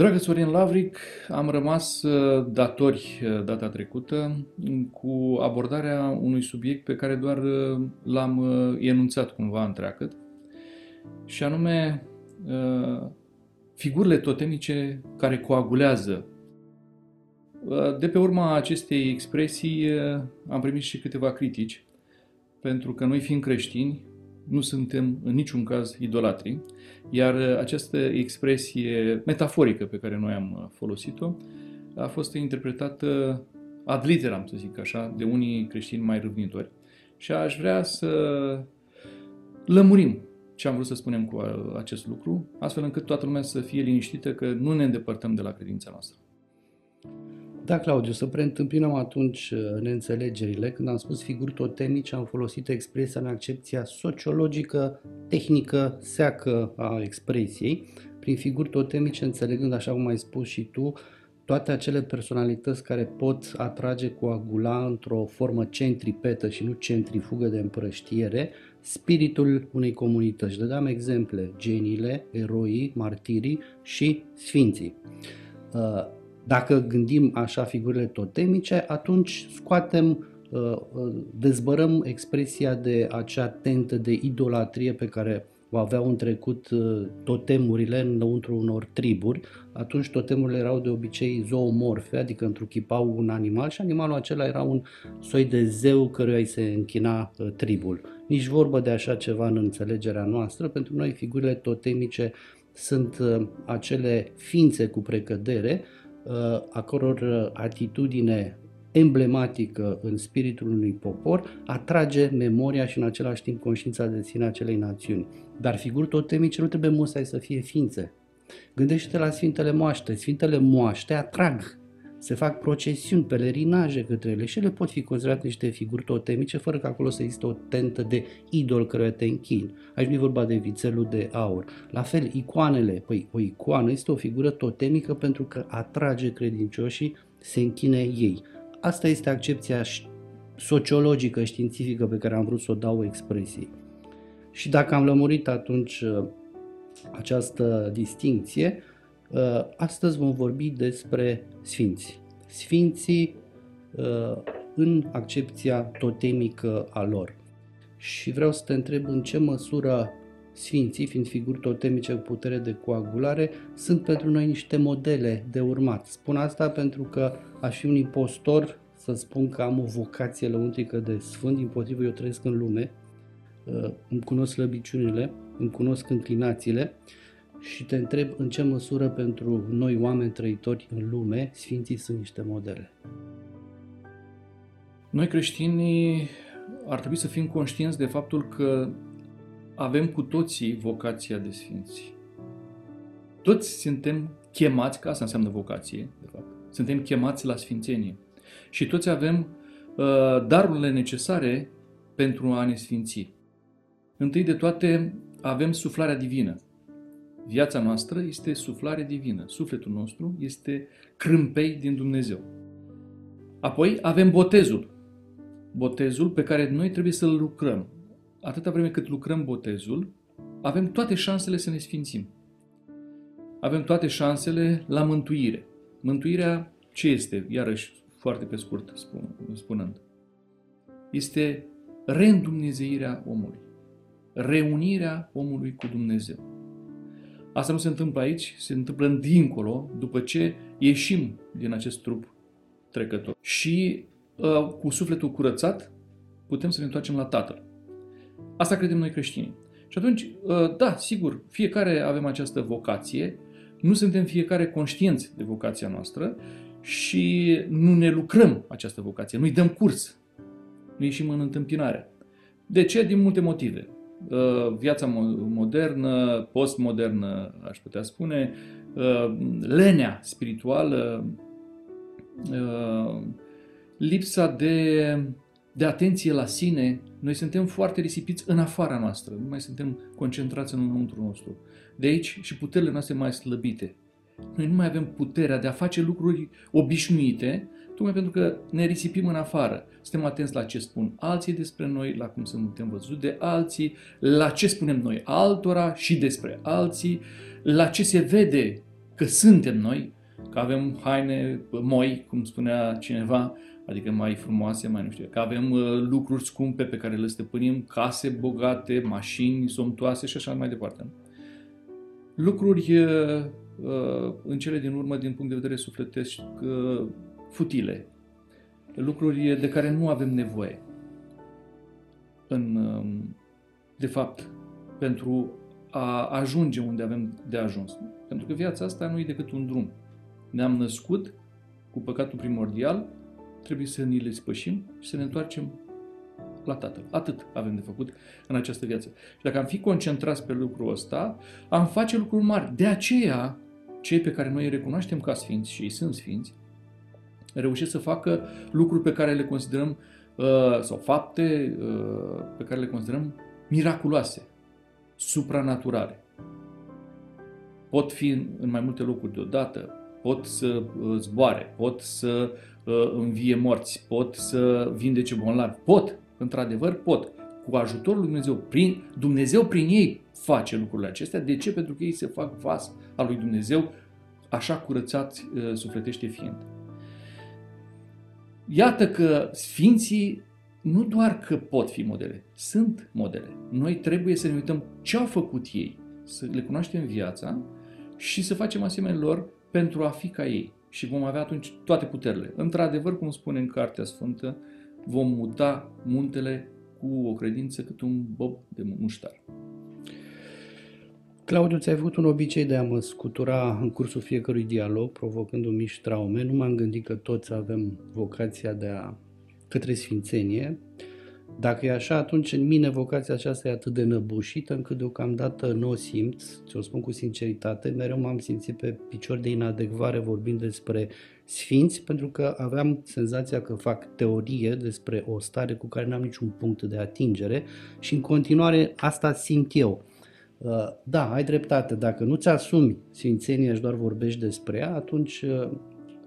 Dragă Sorin Lavric, am rămas uh, datori uh, data trecută cu abordarea unui subiect pe care doar uh, l-am enunțat cumva întreagăt, și anume figurile totemice care coagulează. De pe urma acestei expresii am primit și câteva critici, pentru că noi fiind creștini, nu suntem în niciun caz idolatri, iar această expresie metaforică pe care noi am folosit-o a fost interpretată ad literam, să zic așa, de unii creștini mai râvnitori. Și aș vrea să lămurim ce am vrut să spunem cu acest lucru, astfel încât toată lumea să fie liniștită că nu ne îndepărtăm de la credința noastră. Da, Claudiu, să preîntâmpinăm atunci uh, neînțelegerile. Când am spus figuri totemice, am folosit expresia în accepția sociologică, tehnică, seacă a expresiei. Prin figuri totemice, înțelegând, așa cum ai spus și tu, toate acele personalități care pot atrage, coagula într-o formă centripetă și nu centrifugă de împrăștiere, spiritul unei comunități. Dădeam exemple, geniile, eroii, martirii și sfinții. Uh, dacă gândim așa figurile totemice, atunci scoatem, uh, uh, dezbărăm expresia de acea tentă de idolatrie pe care o aveau în trecut uh, totemurile înăuntru unor triburi. Atunci totemurile erau de obicei zoomorfe, adică întruchipau un animal și animalul acela era un soi de zeu căruia îi se închina tribul. Nici vorbă de așa ceva în înțelegerea noastră, pentru noi figurile totemice sunt acele ființe cu precădere Uh, a căror uh, atitudine emblematică în spiritul unui popor atrage memoria și în același timp conștiința de sine a acelei națiuni. Dar figuri totemice nu trebuie musai să fie ființe. Gândește-te la Sfintele Moaște. Sfintele Moaște atrag se fac procesiuni, pelerinaje către ele și ele pot fi considerate niște figuri totemice fără că acolo să există o tentă de idol care te închin. Aici nu e vorba de vițelul de aur. La fel, icoanele. Păi o icoană este o figură totemică pentru că atrage credincioșii, se închine ei. Asta este accepția sociologică, științifică pe care am vrut să o dau expresiei. Și dacă am lămurit atunci uh, această distinție, Uh, astăzi vom vorbi despre sfinți. Sfinții uh, în accepția totemică a lor. Și vreau să te întreb în ce măsură sfinții, fiind figuri totemice cu putere de coagulare, sunt pentru noi niște modele de urmat. Spun asta pentru că aș fi un impostor să spun că am o vocație lăuntrică de sfânt, din potrivă eu trăiesc în lume, uh, îmi cunosc slăbiciunile, îmi cunosc înclinațiile și te întreb în ce măsură pentru noi oameni trăitori în lume, sfinții sunt niște modele. Noi creștinii ar trebui să fim conștienți de faptul că avem cu toții vocația de sfinți. Toți suntem chemați, că asta înseamnă vocație, de fapt. Suntem chemați la sfințenie. Și toți avem uh, darurile necesare pentru a ne sfinți. Întâi de toate, avem suflarea divină. Viața noastră este suflare divină. Sufletul nostru este crâmpei din Dumnezeu. Apoi avem botezul. Botezul pe care noi trebuie să-l lucrăm. Atâta vreme cât lucrăm botezul, avem toate șansele să ne sfințim. Avem toate șansele la mântuire. Mântuirea ce este? Iarăși, foarte pe scurt spun, spunând. Este reîndumnezeirea omului. Reunirea omului cu Dumnezeu. Asta nu se întâmplă aici, se întâmplă în dincolo, după ce ieșim din acest trup trecător. Și uh, cu sufletul curățat putem să ne întoarcem la Tatăl. Asta credem noi creștini. Și atunci, uh, da, sigur, fiecare avem această vocație, nu suntem fiecare conștienți de vocația noastră și nu ne lucrăm această vocație, nu-i dăm curs, nu ieșim în întâmpinare. De ce? Din multe motive. Uh, viața modernă, postmodernă, aș putea spune, uh, lenea spirituală, uh, lipsa de, de atenție la sine. Noi suntem foarte risipiți în afara noastră, nu mai suntem concentrați în înăuntru nostru. De aici și puterile noastre mai slăbite. Noi nu mai avem puterea de a face lucruri obișnuite, tocmai pentru că ne risipim în afară. Suntem atenți la ce spun alții despre noi, la cum suntem văzuți de alții, la ce spunem noi altora și despre alții, la ce se vede că suntem noi, că avem haine moi, cum spunea cineva, adică mai frumoase, mai nu știu, că avem uh, lucruri scumpe pe care le stăpânim, case bogate, mașini somptoase și așa mai departe. Lucruri uh, uh, în cele din urmă, din punct de vedere sufletesc, futile, lucruri de care nu avem nevoie. În, um, de fapt, pentru a ajunge unde avem de ajuns. Pentru că viața asta nu e decât un drum. Ne-am născut cu păcatul primordial, trebuie să ni le spășim și să ne întoarcem la Tatăl. Atât avem de făcut în această viață. Și dacă am fi concentrați pe lucrul ăsta, am face lucruri mari. De aceea, cei pe care noi îi recunoaștem ca sfinți și ei sunt sfinți, reușesc să facă lucruri pe care le considerăm, uh, sau fapte uh, pe care le considerăm miraculoase, supranaturale. Pot fi în mai multe locuri deodată, pot să uh, zboare, pot să învie morți, pot să vindece bolnavi, pot, într-adevăr pot. Cu ajutorul lui Dumnezeu, prin, Dumnezeu prin ei face lucrurile acestea. De ce? Pentru că ei se fac vas al lui Dumnezeu, așa curățați sufletește fiind. Iată că sfinții nu doar că pot fi modele, sunt modele. Noi trebuie să ne uităm ce au făcut ei, să le cunoaștem viața și să facem asemenea lor pentru a fi ca ei. Și vom avea atunci toate puterile. Într-adevăr, cum spune în Cartea Sfântă, vom muta muntele cu o credință cât un bob de muștar. Claudiu, ți-ai avut un obicei de a mă scutura în cursul fiecărui dialog, provocându-mi mici traume. Nu m-am gândit că toți avem vocația de a către sfințenie. Dacă e așa, atunci în mine vocația aceasta e atât de năbușită încât deocamdată nu o simt, ți-o spun cu sinceritate, mereu m-am simțit pe picior de inadecvare vorbind despre sfinți, pentru că aveam senzația că fac teorie despre o stare cu care n-am niciun punct de atingere și în continuare asta simt eu. Uh, da, ai dreptate, dacă nu-ți asumi sfințenia și doar vorbești despre ea, atunci uh,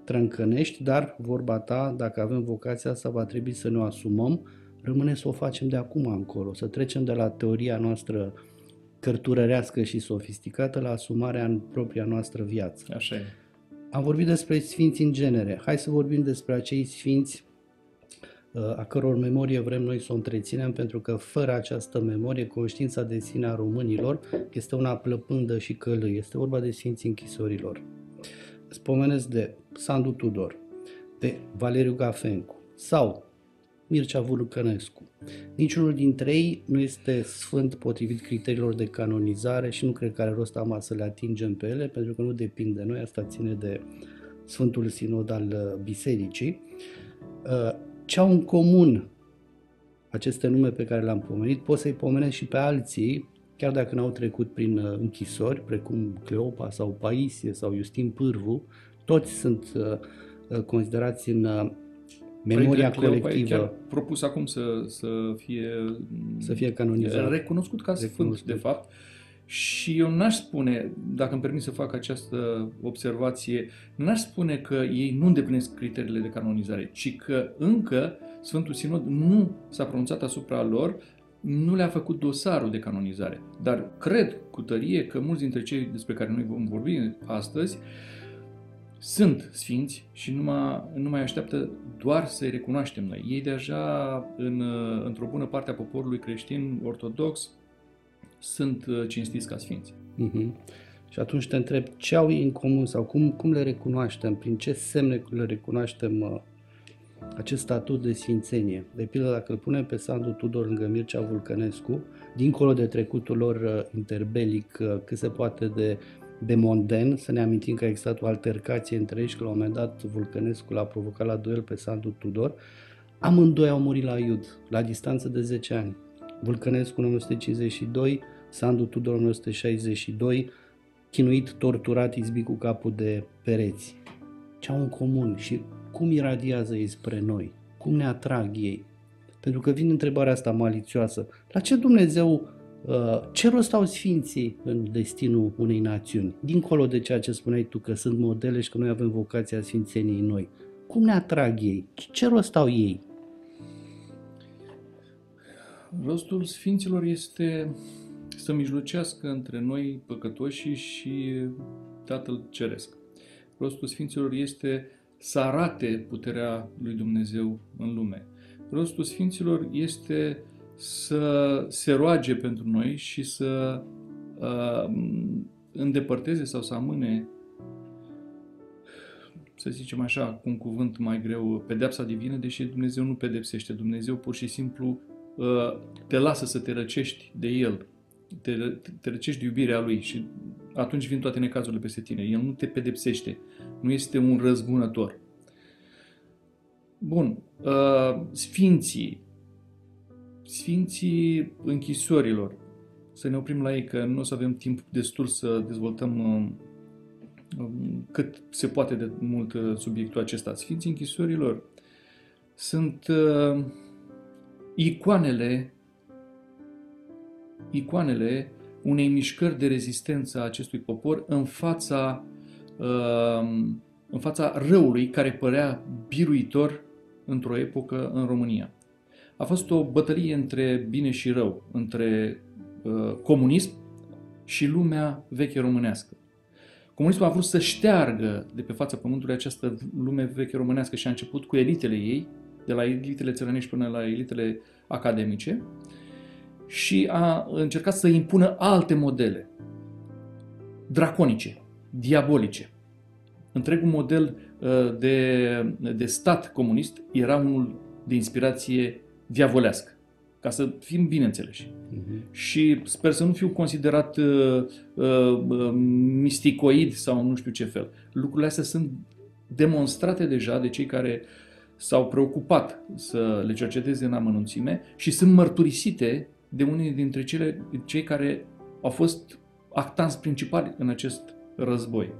trâncănești, dar vorba ta, dacă avem vocația asta, va trebui să ne o asumăm, rămâne să o facem de acum încolo, să trecem de la teoria noastră cărturărească și sofisticată la asumarea în propria noastră viață. Așa e. Am vorbit despre sfinți în genere. Hai să vorbim despre acei sfinți uh, a căror memorie vrem noi să o întreținem, pentru că fără această memorie, conștiința de sine a românilor este una plăpândă și călâi. Este vorba de sfinții închisorilor. Spomenesc de Sandu Tudor, de Valeriu Gafencu sau Mircea Vulcănescu. Niciunul dintre ei nu este sfânt potrivit criteriilor de canonizare și nu cred că are rost ama să le atingem pe ele, pentru că nu depinde de noi, asta ține de Sfântul Sinod al uh, Bisericii. Uh, ce au în comun aceste nume pe care le-am pomenit, pot să-i pomenesc și pe alții, chiar dacă n-au trecut prin uh, închisori, precum Cleopa sau Paisie sau Justin Pârvu, toți sunt considerați în memoria Părintele colectivă. Chiar propus acum să, să fie, să fie canonizat. Recunoscut ca recunoscut. sfânt, de fapt. Și eu n-aș spune, dacă îmi permit să fac această observație, n-aș spune că ei nu îndeplinesc criteriile de canonizare, ci că încă Sfântul Sinod nu s-a pronunțat asupra lor, nu le-a făcut dosarul de canonizare. Dar cred cu tărie că mulți dintre cei despre care noi vom vorbi astăzi sunt sfinți și nu mai, nu mai așteaptă doar să-i recunoaștem noi. Ei deja, în, într-o bună parte a poporului creștin ortodox, sunt uh, cinstiți ca sfinți. Uh-huh. Și atunci te întreb, ce au ei în comun sau cum, cum le recunoaștem, prin ce semne le recunoaștem uh, acest statut de sfințenie. De pildă, dacă îl punem pe Sandu Tudor lângă Mircea Vulcănescu, dincolo de trecutul lor uh, interbelic, uh, cât se poate de de monden, să ne amintim că a existat o altercație între ei și că la un moment dat Vulcănescu l-a provocat la duel pe Sandu Tudor. Amândoi au murit la Iud, la distanță de 10 ani. Vulcănescu în 1952, Sandu Tudor în 1962, chinuit, torturat, izbit cu capul de pereți. Ce au în comun și cum iradiază ei spre noi? Cum ne atrag ei? Pentru că vine întrebarea asta malițioasă. La ce Dumnezeu Uh, ce rost au sfinții în destinul unei națiuni? Dincolo de ceea ce spuneai tu, că sunt modele și că noi avem vocația sfințeniei noi. Cum ne atrag ei? Ce rost au ei? Rostul sfinților este să mijlocească între noi păcătoși și Tatăl Ceresc. Rostul Sfinților este să arate puterea lui Dumnezeu în lume. Rostul Sfinților este să se roage pentru noi și să uh, îndepărteze sau să amâne să zicem așa, cu un cuvânt mai greu, pedepsa divină, deși Dumnezeu nu pedepsește. Dumnezeu pur și simplu uh, te lasă să te răcești de El, te, te răcești de iubirea Lui și atunci vin toate necazurile peste tine. El nu te pedepsește, nu este un răzbunător. Bun, uh, sfinții, sfinții închisorilor, să ne oprim la ei, că nu o să avem timp destul să dezvoltăm uh, cât se poate de mult uh, subiectul acesta. Sfinții închisorilor sunt uh, icoanele icoanele unei mișcări de rezistență a acestui popor în fața, uh, în fața răului care părea biruitor într-o epocă în România. A fost o bătălie între bine și rău, între uh, comunism și lumea veche românească. Comunismul a vrut să șteargă de pe fața pământului această lume veche românească și a început cu elitele ei, de la elitele țărănești până la elitele academice, și a încercat să impună alte modele draconice, diabolice. Întregul model uh, de, de stat comunist era unul de inspirație diavolească ca să fim bineînțeleși. Uh-huh. Și sper să nu fiu considerat uh, uh, uh, misticoid sau nu știu ce fel. Lucrurile astea sunt demonstrate deja de cei care s-au preocupat să le cerceteze în amănunțime și sunt mărturisite de unii dintre cele, cei care au fost actanți principali în acest război,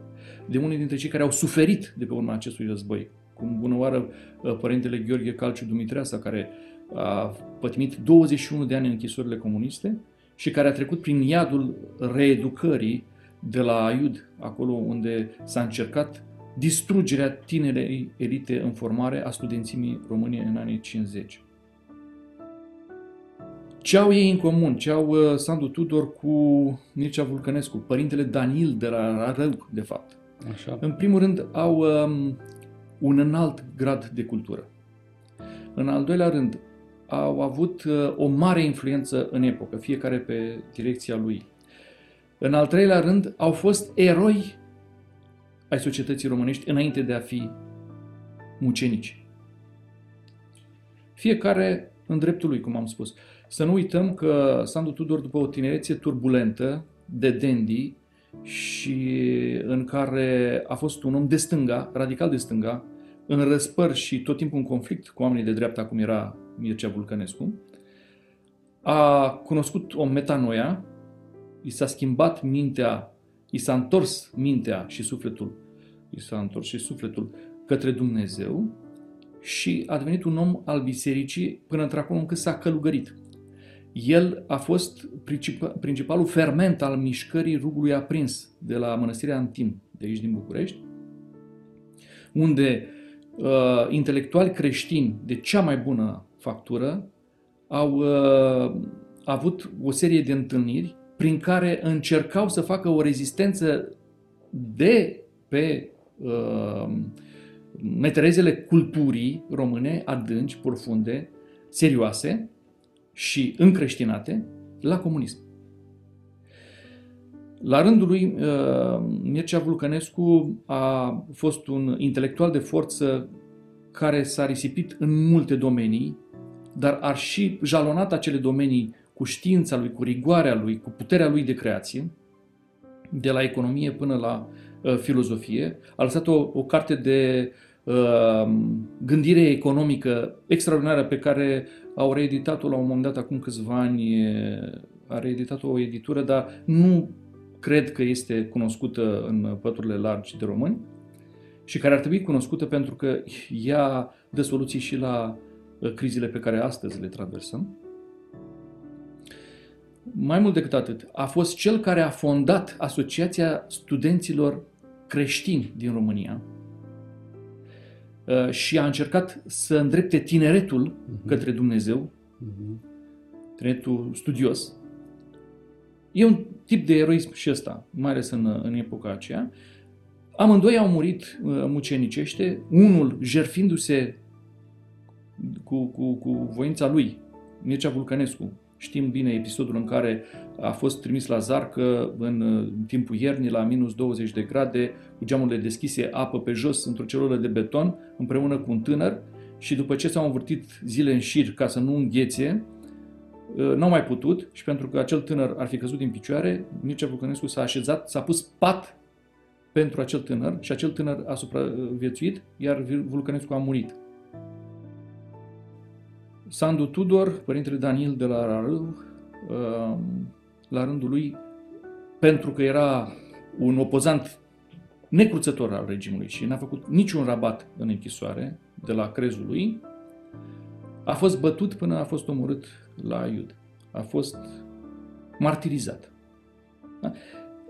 de unii dintre cei care au suferit de pe urma acestui război, cum bună oară uh, părintele Gheorghe Calciu Dumitreasa, care a pătimit 21 de ani în închisorile comuniste și care a trecut prin iadul reeducării de la Aiud, acolo unde s-a încercat distrugerea tinerei elite în formare a studențimii române în anii 50. Ce au ei în comun? Ce au uh, Sandu Tudor cu Mircea Vulcănescu, părintele Danil de la Rărău, de fapt? Așa. În primul rând, au um, un înalt grad de cultură. În al doilea rând, au avut uh, o mare influență în epocă, fiecare pe direcția lui. În al treilea rând, au fost eroi ai societății românești înainte de a fi mucenici. Fiecare în dreptul lui, cum am spus. Să nu uităm că Sandu Tudor, după o tinerețe turbulentă, de dandy, și în care a fost un om de stânga, radical de stânga, în răspăr și tot timpul în conflict cu oamenii de dreapta, cum era Mircea Vulcănescu, a cunoscut o metanoia, i s-a schimbat mintea, i s-a întors mintea și sufletul, i s-a întors și sufletul către Dumnezeu și a devenit un om al bisericii până într-acolo încât s-a călugărit. El a fost principalul ferment al mișcării rugului aprins de la Mănăstirea Antim, de aici din București, unde uh, intelectuali creștini de cea mai bună factură au uh, avut o serie de întâlniri prin care încercau să facă o rezistență de pe uh, meterezele culturii române adânci, profunde, serioase și încreștinate la comunism. La rândul lui, uh, Mircea Vulcănescu a fost un intelectual de forță care s-a risipit în multe domenii, dar a și jalonat acele domenii cu știința lui, cu rigoarea lui, cu puterea lui de creație, de la economie până la uh, filozofie. A lăsat o, o carte de uh, gândire economică extraordinară pe care au reeditat-o la un moment dat acum câțiva ani, a reeditat-o o editură, dar nu cred că este cunoscută în păturile largi de români și care ar trebui cunoscută pentru că ea dă soluții și la uh, crizele pe care astăzi le traversăm. Mai mult decât atât, a fost cel care a fondat Asociația Studenților Creștini din România uh, și a încercat să îndrepte tineretul uh-huh. către Dumnezeu, uh-huh. tineretul studios. E un tip de eroism și ăsta, mai ales în, în epoca aceea. Amândoi au murit uh, mucenicește, unul jerfindu-se cu, cu, cu voința lui, Mircea Vulcănescu. Știm bine episodul în care a fost trimis la zarcă în, în timpul iernii la minus 20 de grade, cu geamurile deschise, apă pe jos, într-o celulă de beton, împreună cu un tânăr și după ce s-au învârtit zile în șir ca să nu înghețe, uh, n-au mai putut și pentru că acel tânăr ar fi căzut din picioare, Mircea Vulcănescu s-a așezat, s-a pus pat pentru acel tânăr și acel tânăr a supraviețuit, iar Vulcănescu a murit. Sandu Tudor, părintele Daniel de la Rarâu, uh, la rândul lui, pentru că era un opozant necruțător al regimului și n-a făcut niciun rabat în închisoare de la crezul lui, a fost bătut până a fost omorât la Iud. A fost martirizat. Da?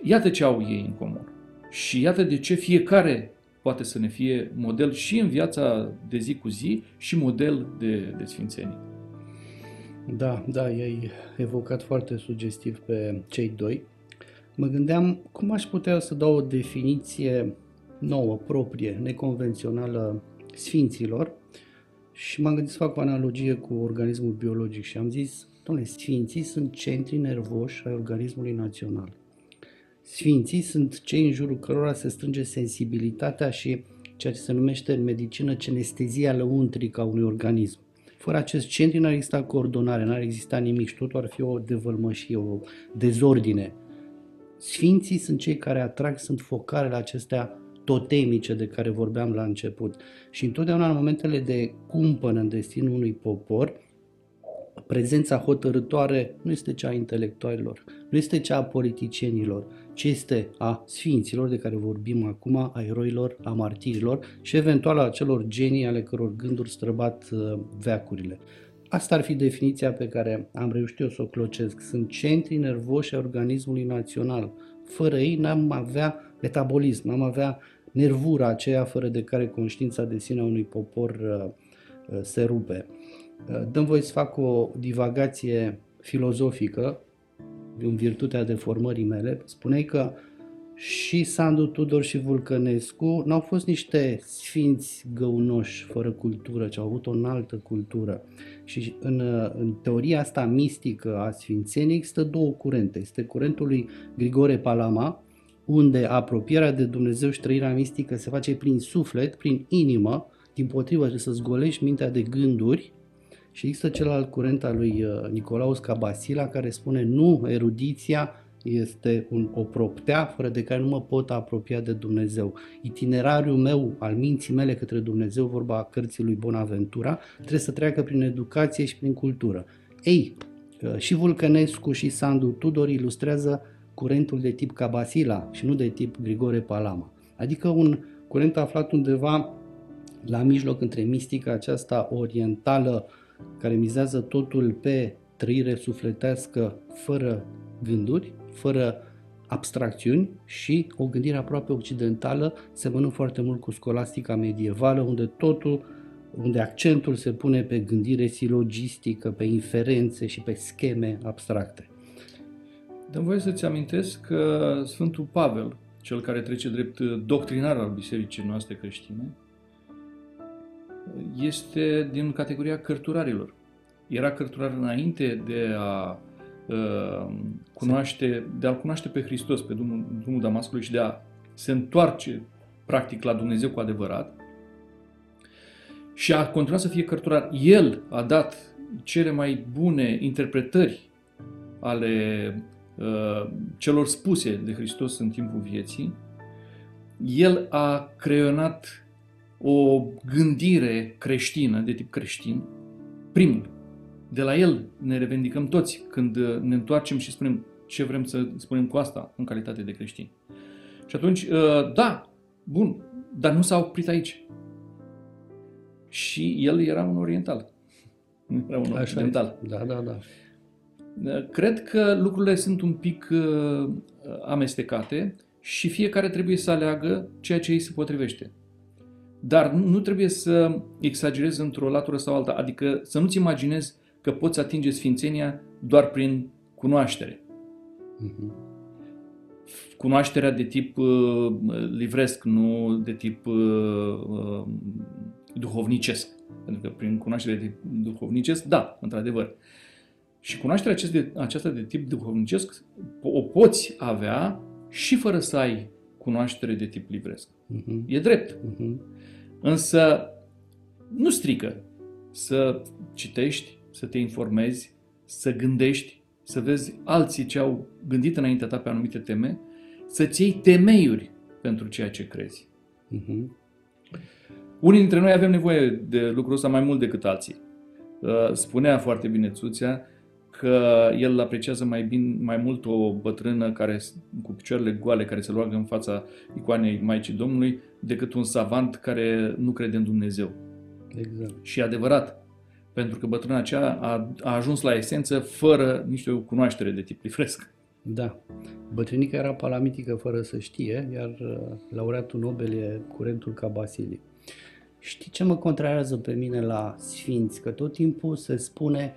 Iată ce au ei în comun. Și iată de ce fiecare poate să ne fie model și în viața de zi cu zi și model de, de sfințenie. Da, da, i-ai evocat foarte sugestiv pe cei doi. Mă gândeam cum aș putea să dau o definiție nouă, proprie, neconvențională sfinților și m-am gândit să fac o analogie cu organismul biologic și am zis, domnule, sfinții sunt centri nervoși ai organismului național. Sfinții sunt cei în jurul cărora se strânge sensibilitatea și ceea ce se numește în medicină cenestezia lăuntrică a unui organism. Fără acest centru n-ar exista coordonare, n-ar exista nimic și totul ar fi o devălmășie, o dezordine. Sfinții sunt cei care atrag, sunt focarele acestea totemice de care vorbeam la început. Și întotdeauna în momentele de cumpănă în destinul unui popor, prezența hotărătoare nu este cea a intelectualilor, nu este cea a politicienilor, ci este a sfinților de care vorbim acum, a eroilor, a martirilor și eventual a celor genii ale căror gânduri străbat uh, veacurile. Asta ar fi definiția pe care am reușit eu să o clocesc. Sunt centri nervoși ai organismului național. Fără ei n-am avea metabolism, n-am avea nervura aceea fără de care conștiința de sine a unui popor uh, uh, se rupe. Dăm voi să fac o divagație filozofică în virtutea deformării mele. Spuneai că și Sandu Tudor și Vulcănescu n-au fost niște sfinți găunoși fără cultură, ci au avut o înaltă cultură. Și în, în teoria asta mistică a sfințenii există două curente. Este curentul lui Grigore Palama, unde apropierea de Dumnezeu și trăirea mistică se face prin suflet, prin inimă, din potrivă trebuie să zgolești mintea de gânduri și există celălalt curent al lui uh, Nicolaus Cabasila care spune nu, erudiția este un, o proptea fără de care nu mă pot apropia de Dumnezeu. Itinerariul meu, al minții mele către Dumnezeu, vorba a cărții lui Bonaventura, trebuie să treacă prin educație și prin cultură. Ei, uh, și Vulcănescu și Sandu Tudor ilustrează curentul de tip Cabasila și nu de tip Grigore Palama. Adică un curent aflat undeva la mijloc între mistica aceasta orientală care mizează totul pe trăire sufletească fără gânduri, fără abstracțiuni și o gândire aproape occidentală semănând foarte mult cu scolastica medievală, unde totul, unde accentul se pune pe gândire silogistică, pe inferențe și pe scheme abstracte. Dăm voie să-ți amintesc că Sfântul Pavel, cel care trece drept doctrinar al bisericii noastre creștine, este din categoria cărturarilor. Era cărturar înainte de a uh, cunoaște, de a cunoaște pe Hristos pe drumul, drumul Damascului și de a se întoarce practic la Dumnezeu cu adevărat și a continuat să fie cărturar. El a dat cele mai bune interpretări ale uh, celor spuse de Hristos în timpul vieții. El a creionat o gândire creștină, de tip creștin, primul. De la el ne revendicăm toți când ne întoarcem și spunem ce vrem să spunem cu asta în calitate de creștini. Și atunci, uh, da, bun, dar nu s-a oprit aici. Și el era un oriental. Era un Așa oriental. Da, da, da. Uh, cred că lucrurile sunt un pic uh, amestecate și fiecare trebuie să aleagă ceea ce îi se potrivește. Dar nu trebuie să exagerezi într-o latură sau alta, adică să nu-ți imaginezi că poți atinge sfințenia doar prin cunoaștere. Uh-huh. cunoașterea de tip uh, livresc, nu de tip uh, uh, duhovnicesc. Pentru că prin cunoașterea de tip duhovnicesc, da, într-adevăr. Și cunoașterea acest de, aceasta de tip duhovnicesc o poți avea și fără să ai cunoaștere de tip livresc. Uh-huh. E drept. Uh-huh. Însă nu strică să citești, să te informezi, să gândești, să vezi alții ce au gândit înaintea ta pe anumite teme, să-ți iei temeiuri pentru ceea ce crezi. Uh-huh. Unii dintre noi avem nevoie de lucrul ăsta mai mult decât alții. Uh, spunea foarte bine Țuțea că el apreciază mai, bine, mai mult o bătrână care, cu picioarele goale care se roagă în fața icoanei Maicii Domnului decât un savant care nu crede în Dumnezeu. Exact. Și e adevărat, pentru că bătrâna aceea a, a ajuns la esență fără niște cunoaștere de tip livresc. Da. Bătrânica era palamitică fără să știe, iar uh, laureatul Nobel e curentul ca Basilii. Știi ce mă contrarează pe mine la sfinți? Că tot timpul se spune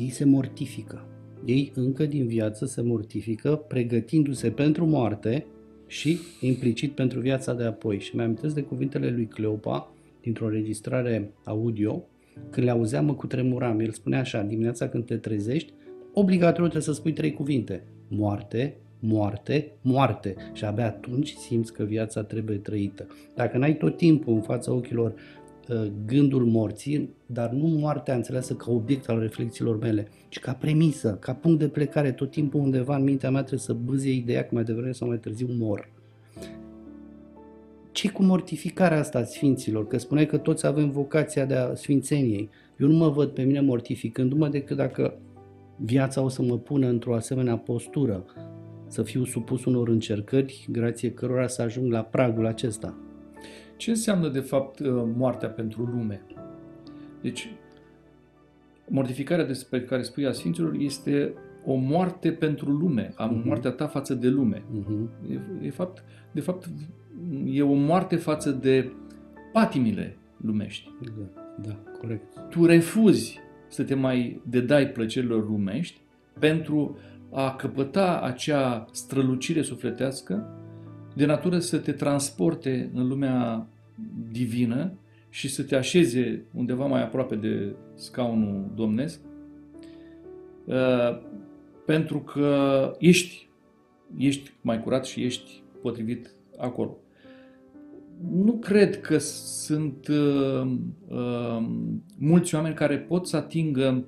ei se mortifică. Ei încă din viață se mortifică pregătindu-se pentru moarte și implicit pentru viața de apoi. Și mi-am de cuvintele lui Cleopa dintr-o înregistrare audio, când le auzeam mă cutremuram. El spunea așa, dimineața când te trezești, obligatoriu trebuie să spui trei cuvinte. Moarte, moarte, moarte. Și abia atunci simți că viața trebuie trăită. Dacă n-ai tot timpul în fața ochilor uh, gândul morții, dar nu moartea înțeleasă ca obiect al reflexiilor mele, ci ca premisă, ca punct de plecare, tot timpul undeva în mintea mea trebuie să bâzie ideea că mai devreme sau mai târziu mor ce cu mortificarea asta a sfinților? Că spuneai că toți avem vocația de a sfințeniei. Eu nu mă văd pe mine mortificându-mă decât dacă viața o să mă pună într-o asemenea postură, să fiu supus unor încercări, grație cărora să ajung la pragul acesta. Ce înseamnă, de fapt, uh, moartea pentru lume? Deci, mortificarea despre care spui a Sfinților este o moarte pentru lume, a uh-huh. moartea ta față de lume. Uh-huh. E, e fapt, de fapt, e o moarte față de patimile lumești. Da, da, corect. Tu refuzi să te mai dedai plăcerilor lumești pentru a căpăta acea strălucire sufletească de natură să te transporte în lumea divină și să te așeze undeva mai aproape de scaunul domnesc, uh, pentru că ești, ești mai curat și ești potrivit acolo. Nu cred că sunt uh, uh, mulți oameni care pot să atingă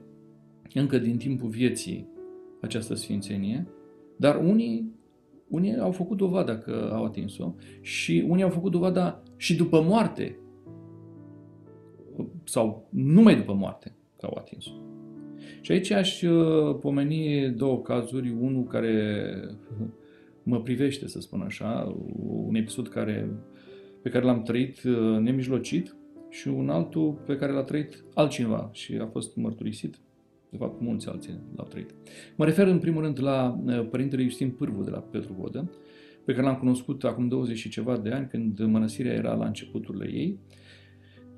încă din timpul vieții această sfințenie, dar unii, unii au făcut dovada că au atins-o și unii au făcut dovada și după moarte sau numai după moarte că au atins-o. Și aici aș uh, pomeni două cazuri, unul care mă privește, să spun așa, un episod care, pe care l-am trăit uh, nemijlocit și un altul pe care l-a trăit altcineva și a fost mărturisit. De fapt, mulți alții l-au trăit. Mă refer în primul rând la uh, părintele Justin Pârvu de la Petru Vodă, pe care l-am cunoscut acum 20 și ceva de ani, când mănăstirea era la începuturile ei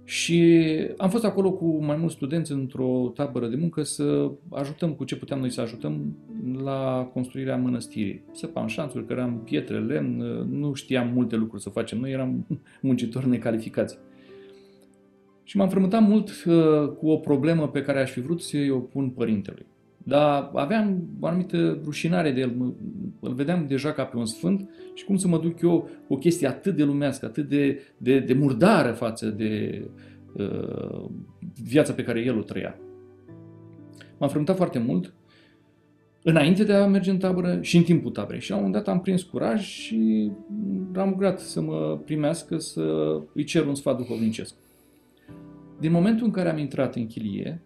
și am fost acolo cu mai mulți studenți într-o tabără de muncă să ajutăm cu ce puteam noi să ajutăm la construirea mănăstirii. Săpam șanțuri, căream pietre, lemn, nu știam multe lucruri să facem. Noi eram muncitori necalificați. Și m-am frământat mult uh, cu o problemă pe care aș fi vrut să o pun părintelui. Dar aveam o anumită rușinare de el, îl vedeam deja ca pe un sfânt și cum să mă duc eu o chestie atât de lumească, atât de, de, de murdară față de uh, viața pe care el o trăia. M-am frământat foarte mult înainte de a merge în tabără și în timpul taberei. Și la un moment dat am prins curaj și am rugat să mă primească să îi cer un sfat duhovnicesc. Din momentul în care am intrat în chilie,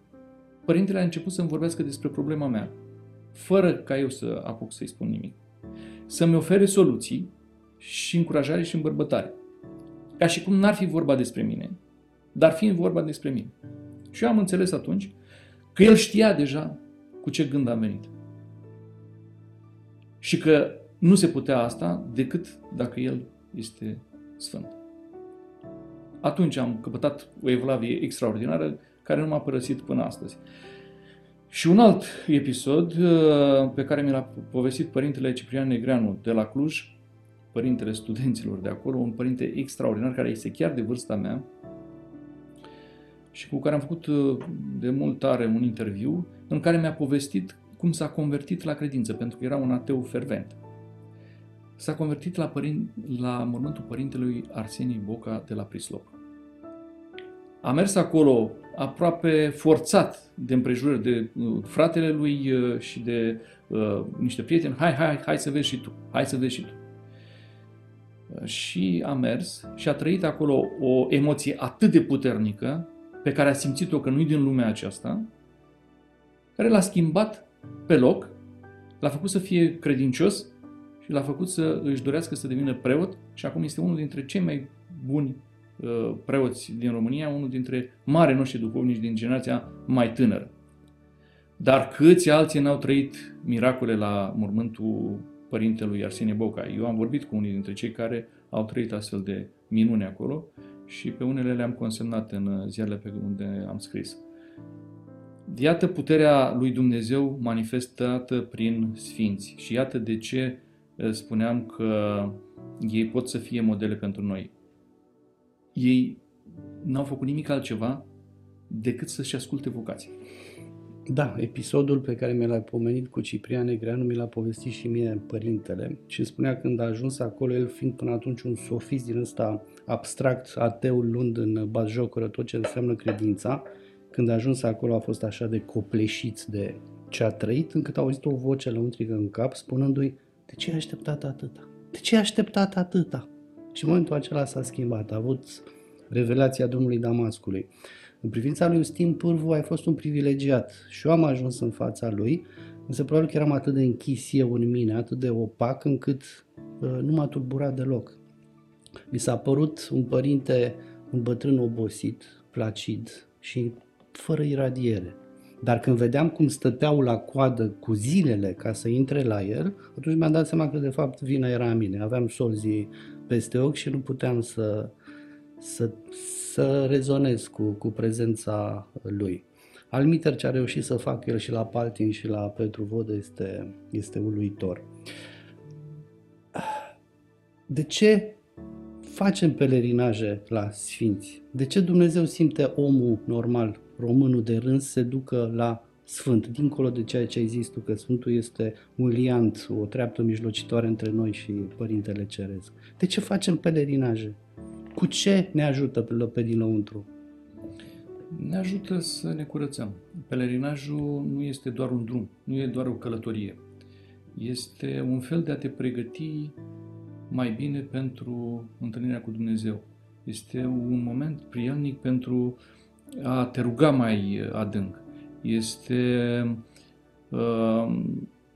părintele a început să-mi vorbească despre problema mea, fără ca eu să apuc să-i spun nimic. Să-mi ofere soluții și încurajare și îmbărbătare. Ca și cum n-ar fi vorba despre mine, dar fiind vorba despre mine. Și eu am înțeles atunci că el știa deja cu ce gând am venit. Și că nu se putea asta decât dacă el este sfânt. Atunci am căpătat o evlavie extraordinară care nu m-a părăsit până astăzi. Și un alt episod uh, pe care mi l-a povestit părintele Ciprian Negreanu de la Cluj, părintele studenților de acolo, un părinte extraordinar care este chiar de vârsta mea și cu care am făcut uh, de mult tare un interviu în care mi-a povestit cum s-a convertit la credință, pentru că era un ateu fervent. S-a convertit la, părin- la mormântul părintelui Arsenie Boca de la Prislop. A mers acolo aproape forțat de împrejurări de uh, fratele lui uh, și de uh, niște prieteni. Hai, hai, hai să vezi și tu, hai să vezi și tu. Uh, și a mers și a trăit acolo o emoție atât de puternică pe care a simțit-o că nu-i din lumea aceasta, care l-a schimbat pe loc, l-a făcut să fie credincios și l-a făcut să își dorească să devină preot și acum este unul dintre cei mai buni uh, preoți din România, unul dintre mari noștri duhovnici din generația mai tânără. Dar câți alții n-au trăit miracole la mormântul părintelui Arsenie Boca? Eu am vorbit cu unii dintre cei care au trăit astfel de minune acolo și pe unele le-am consemnat în ziarele pe unde am scris. Iată puterea lui Dumnezeu manifestată prin sfinți și iată de ce eh, spuneam că ei pot să fie modele pentru noi. Ei n-au făcut nimic altceva decât să-și asculte vocația. Da, episodul pe care mi l-a pomenit cu Ciprian Negreanu mi l-a povestit și mie părintele și spunea când a ajuns acolo, el fiind până atunci un sofist din ăsta abstract, ateu, luând în bazjocură tot ce înseamnă credința, când a ajuns acolo a fost așa de copleșit de ce a trăit, încât a auzit o voce lăuntrică în cap spunându-i de ce ai așteptat atâta? De ce ai așteptat atâta? Și în momentul acela s-a schimbat, a avut revelația drumului Damascului. În privința lui Justin Pârvu ai fost un privilegiat și eu am ajuns în fața lui, însă probabil că eram atât de închis eu în mine, atât de opac, încât uh, nu m-a tulburat deloc. Mi s-a părut un părinte, un bătrân obosit, placid și fără iradiere. Dar când vedeam cum stăteau la coadă cu zilele ca să intre la el, atunci mi-am dat seama că de fapt vina era a mine. Aveam solzii peste ochi și nu puteam să, să, să rezonez cu, cu prezența lui. Almiter ce a reușit să facă el și la Paltin și la Petru Vodă este, este uluitor. De ce facem pelerinaje la sfinți? De ce Dumnezeu simte omul normal, românul de rând, se ducă la sfânt, dincolo de ceea ce ai zis tu, că Sfântul este un liant, o treaptă mijlocitoare între noi și Părintele Ceresc. De ce facem pelerinaje? Cu ce ne ajută pe, pe dinăuntru? Ne ajută să ne curățăm. Pelerinajul nu este doar un drum, nu e doar o călătorie. Este un fel de a te pregăti mai bine pentru întâlnirea cu Dumnezeu. Este un moment prielnic pentru a te ruga mai adânc. Este uh,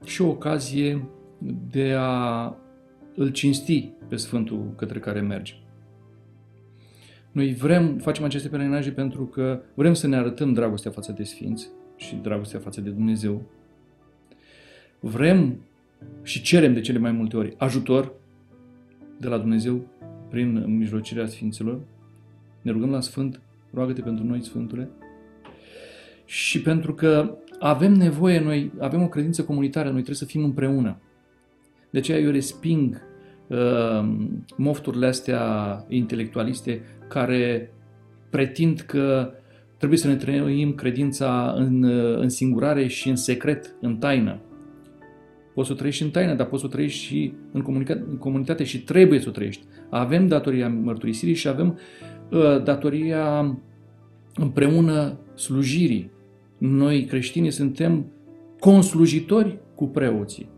și o ocazie de a îl cinsti pe Sfântul către care mergi. Noi vrem, facem aceste pelerinaje pentru că vrem să ne arătăm dragostea față de Sfinți și dragostea față de Dumnezeu. Vrem și cerem de cele mai multe ori ajutor de la Dumnezeu prin mijlocirea Sfinților. Ne rugăm la Sfânt, roagă-te pentru noi, Sfântule. Și pentru că avem nevoie, noi avem o credință comunitară, noi trebuie să fim împreună. De aceea eu resping uh, mofturile astea intelectualiste care pretind că trebuie să ne trăim credința în, în singurare și în secret, în taină. Poți să o trăiești în taină, dar poți să o trăiești și în, în comunitate și trebuie să o trăiești. Avem datoria mărturisirii și avem uh, datoria împreună slujirii. Noi creștini suntem conslujitori cu preoții.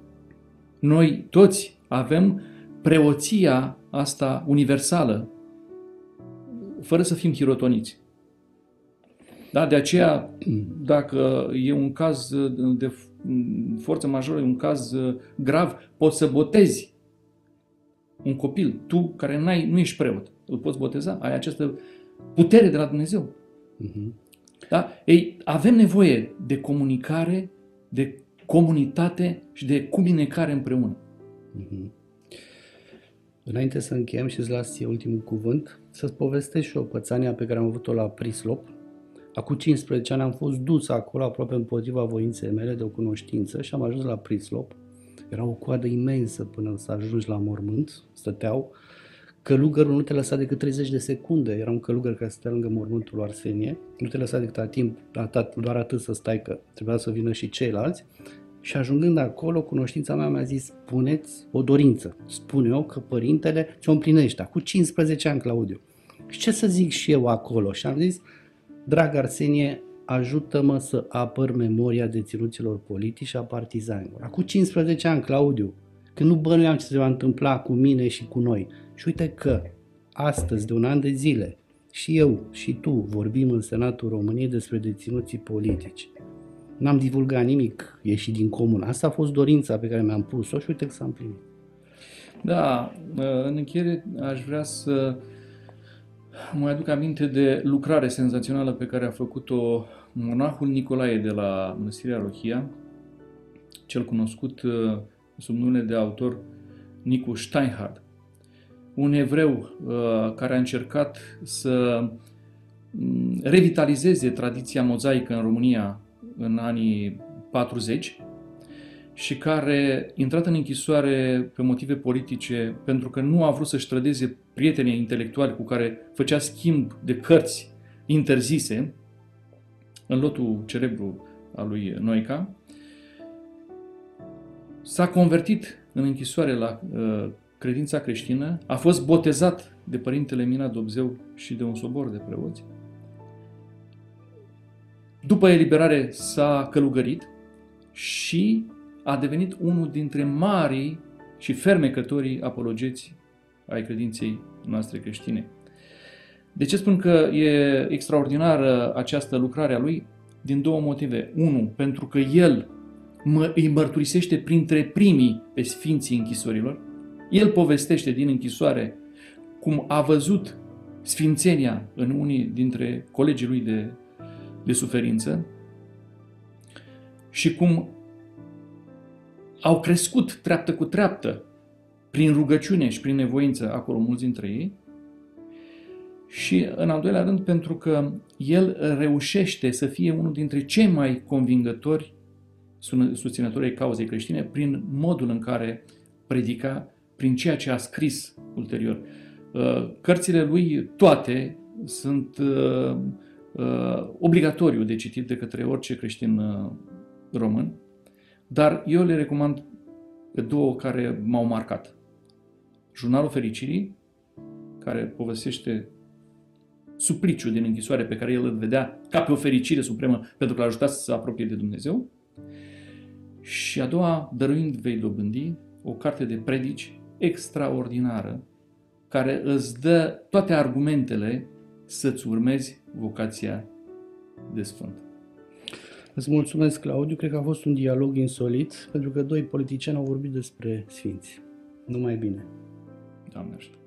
Noi toți avem preoția asta universală, fără să fim hirotoniți. Da? De aceea, dacă e un caz de forță majoră, e un caz grav, poți să botezi un copil. Tu, care n-ai, nu ești preot, îl poți boteza, ai această putere de la Dumnezeu. Uh-huh. Da? Ei, avem nevoie de comunicare, de comunitate și de cuminecare împreună. Uh-huh. Înainte să încheiem și îți las ultimul cuvânt, să-ți povestesc și o pățania pe care am avut-o la Prislop. Acum 15 ani am fost dus acolo aproape împotriva voinței mele de o cunoștință și am ajuns la Prislop. Era o coadă imensă până să ajungi la mormânt, stăteau. Călugărul nu te lăsa decât 30 de secunde, era un călugăr care stătea lângă mormântul lui Arsenie, nu te lăsa decât la timp, atat, doar atât să stai că trebuia să vină și ceilalți. Și ajungând acolo, cunoștința mea mi-a zis, spuneți o dorință. Spune-o că părintele ți-o împlinește. Cu 15 ani, Claudiu. Și ce să zic și eu acolo? Și am zis, drag Arsenie, ajută-mă să apăr memoria deținuților politici și a partizanilor. Acum 15 ani, Claudiu, când nu bănuiam ce se va întâmpla cu mine și cu noi. Și uite că astăzi, de un an de zile, și eu și tu vorbim în Senatul României despre deținuții politici. N-am divulgat nimic ieșit din comun. Asta a fost dorința pe care mi-am pus-o și uite că s-a împlinit. Da, în încheiere aș vrea să mă aduc aminte de lucrare senzațională pe care a făcut-o monahul Nicolae de la Mănăstirea Rohia, cel cunoscut uh, sub numele de autor Nicu Steinhardt, un evreu uh, care a încercat să mm, revitalizeze tradiția mozaică în România în anii 40 și care, intrat în închisoare pe motive politice, pentru că nu a vrut să-și trădeze prietenii intelectuali cu care făcea schimb de cărți interzise, în lotul celebru al lui Noica, s-a convertit în închisoare la uh, credința creștină, a fost botezat de părintele Mina Dobzeu și de un sobor de preoți. După eliberare s-a călugărit și a devenit unul dintre marii și fermecătorii apologeți ai credinței noastre creștine. De ce spun că e extraordinară această lucrare a lui? Din două motive. Unu, pentru că el mă, îi mărturisește printre primii pe sfinții închisorilor. El povestește din închisoare cum a văzut sfințenia în unii dintre colegii lui de, de suferință și cum au crescut treaptă cu treaptă prin rugăciune și prin nevoință acolo mulți dintre ei. Și în al doilea rând pentru că el reușește să fie unul dintre cei mai convingători susținători ai cauzei creștine prin modul în care predica, prin ceea ce a scris ulterior. Uh, cărțile lui toate sunt uh, uh, obligatoriu de citit de către orice creștin român, dar eu le recomand două care m-au marcat. Jurnalul Fericirii, care povestește supliciul din închisoare pe care el îl vedea ca pe o fericire supremă pentru că l-a ajutat să se apropie de Dumnezeu. Și a doua, Dăruind vei dobândi, o carte de predici extraordinară care îți dă toate argumentele să-ți urmezi vocația de sfânt. Îți mulțumesc, Claudiu. Cred că a fost un dialog insolit, pentru că doi politicieni au vorbit despre sfinți. Numai bine. Doamne ajută.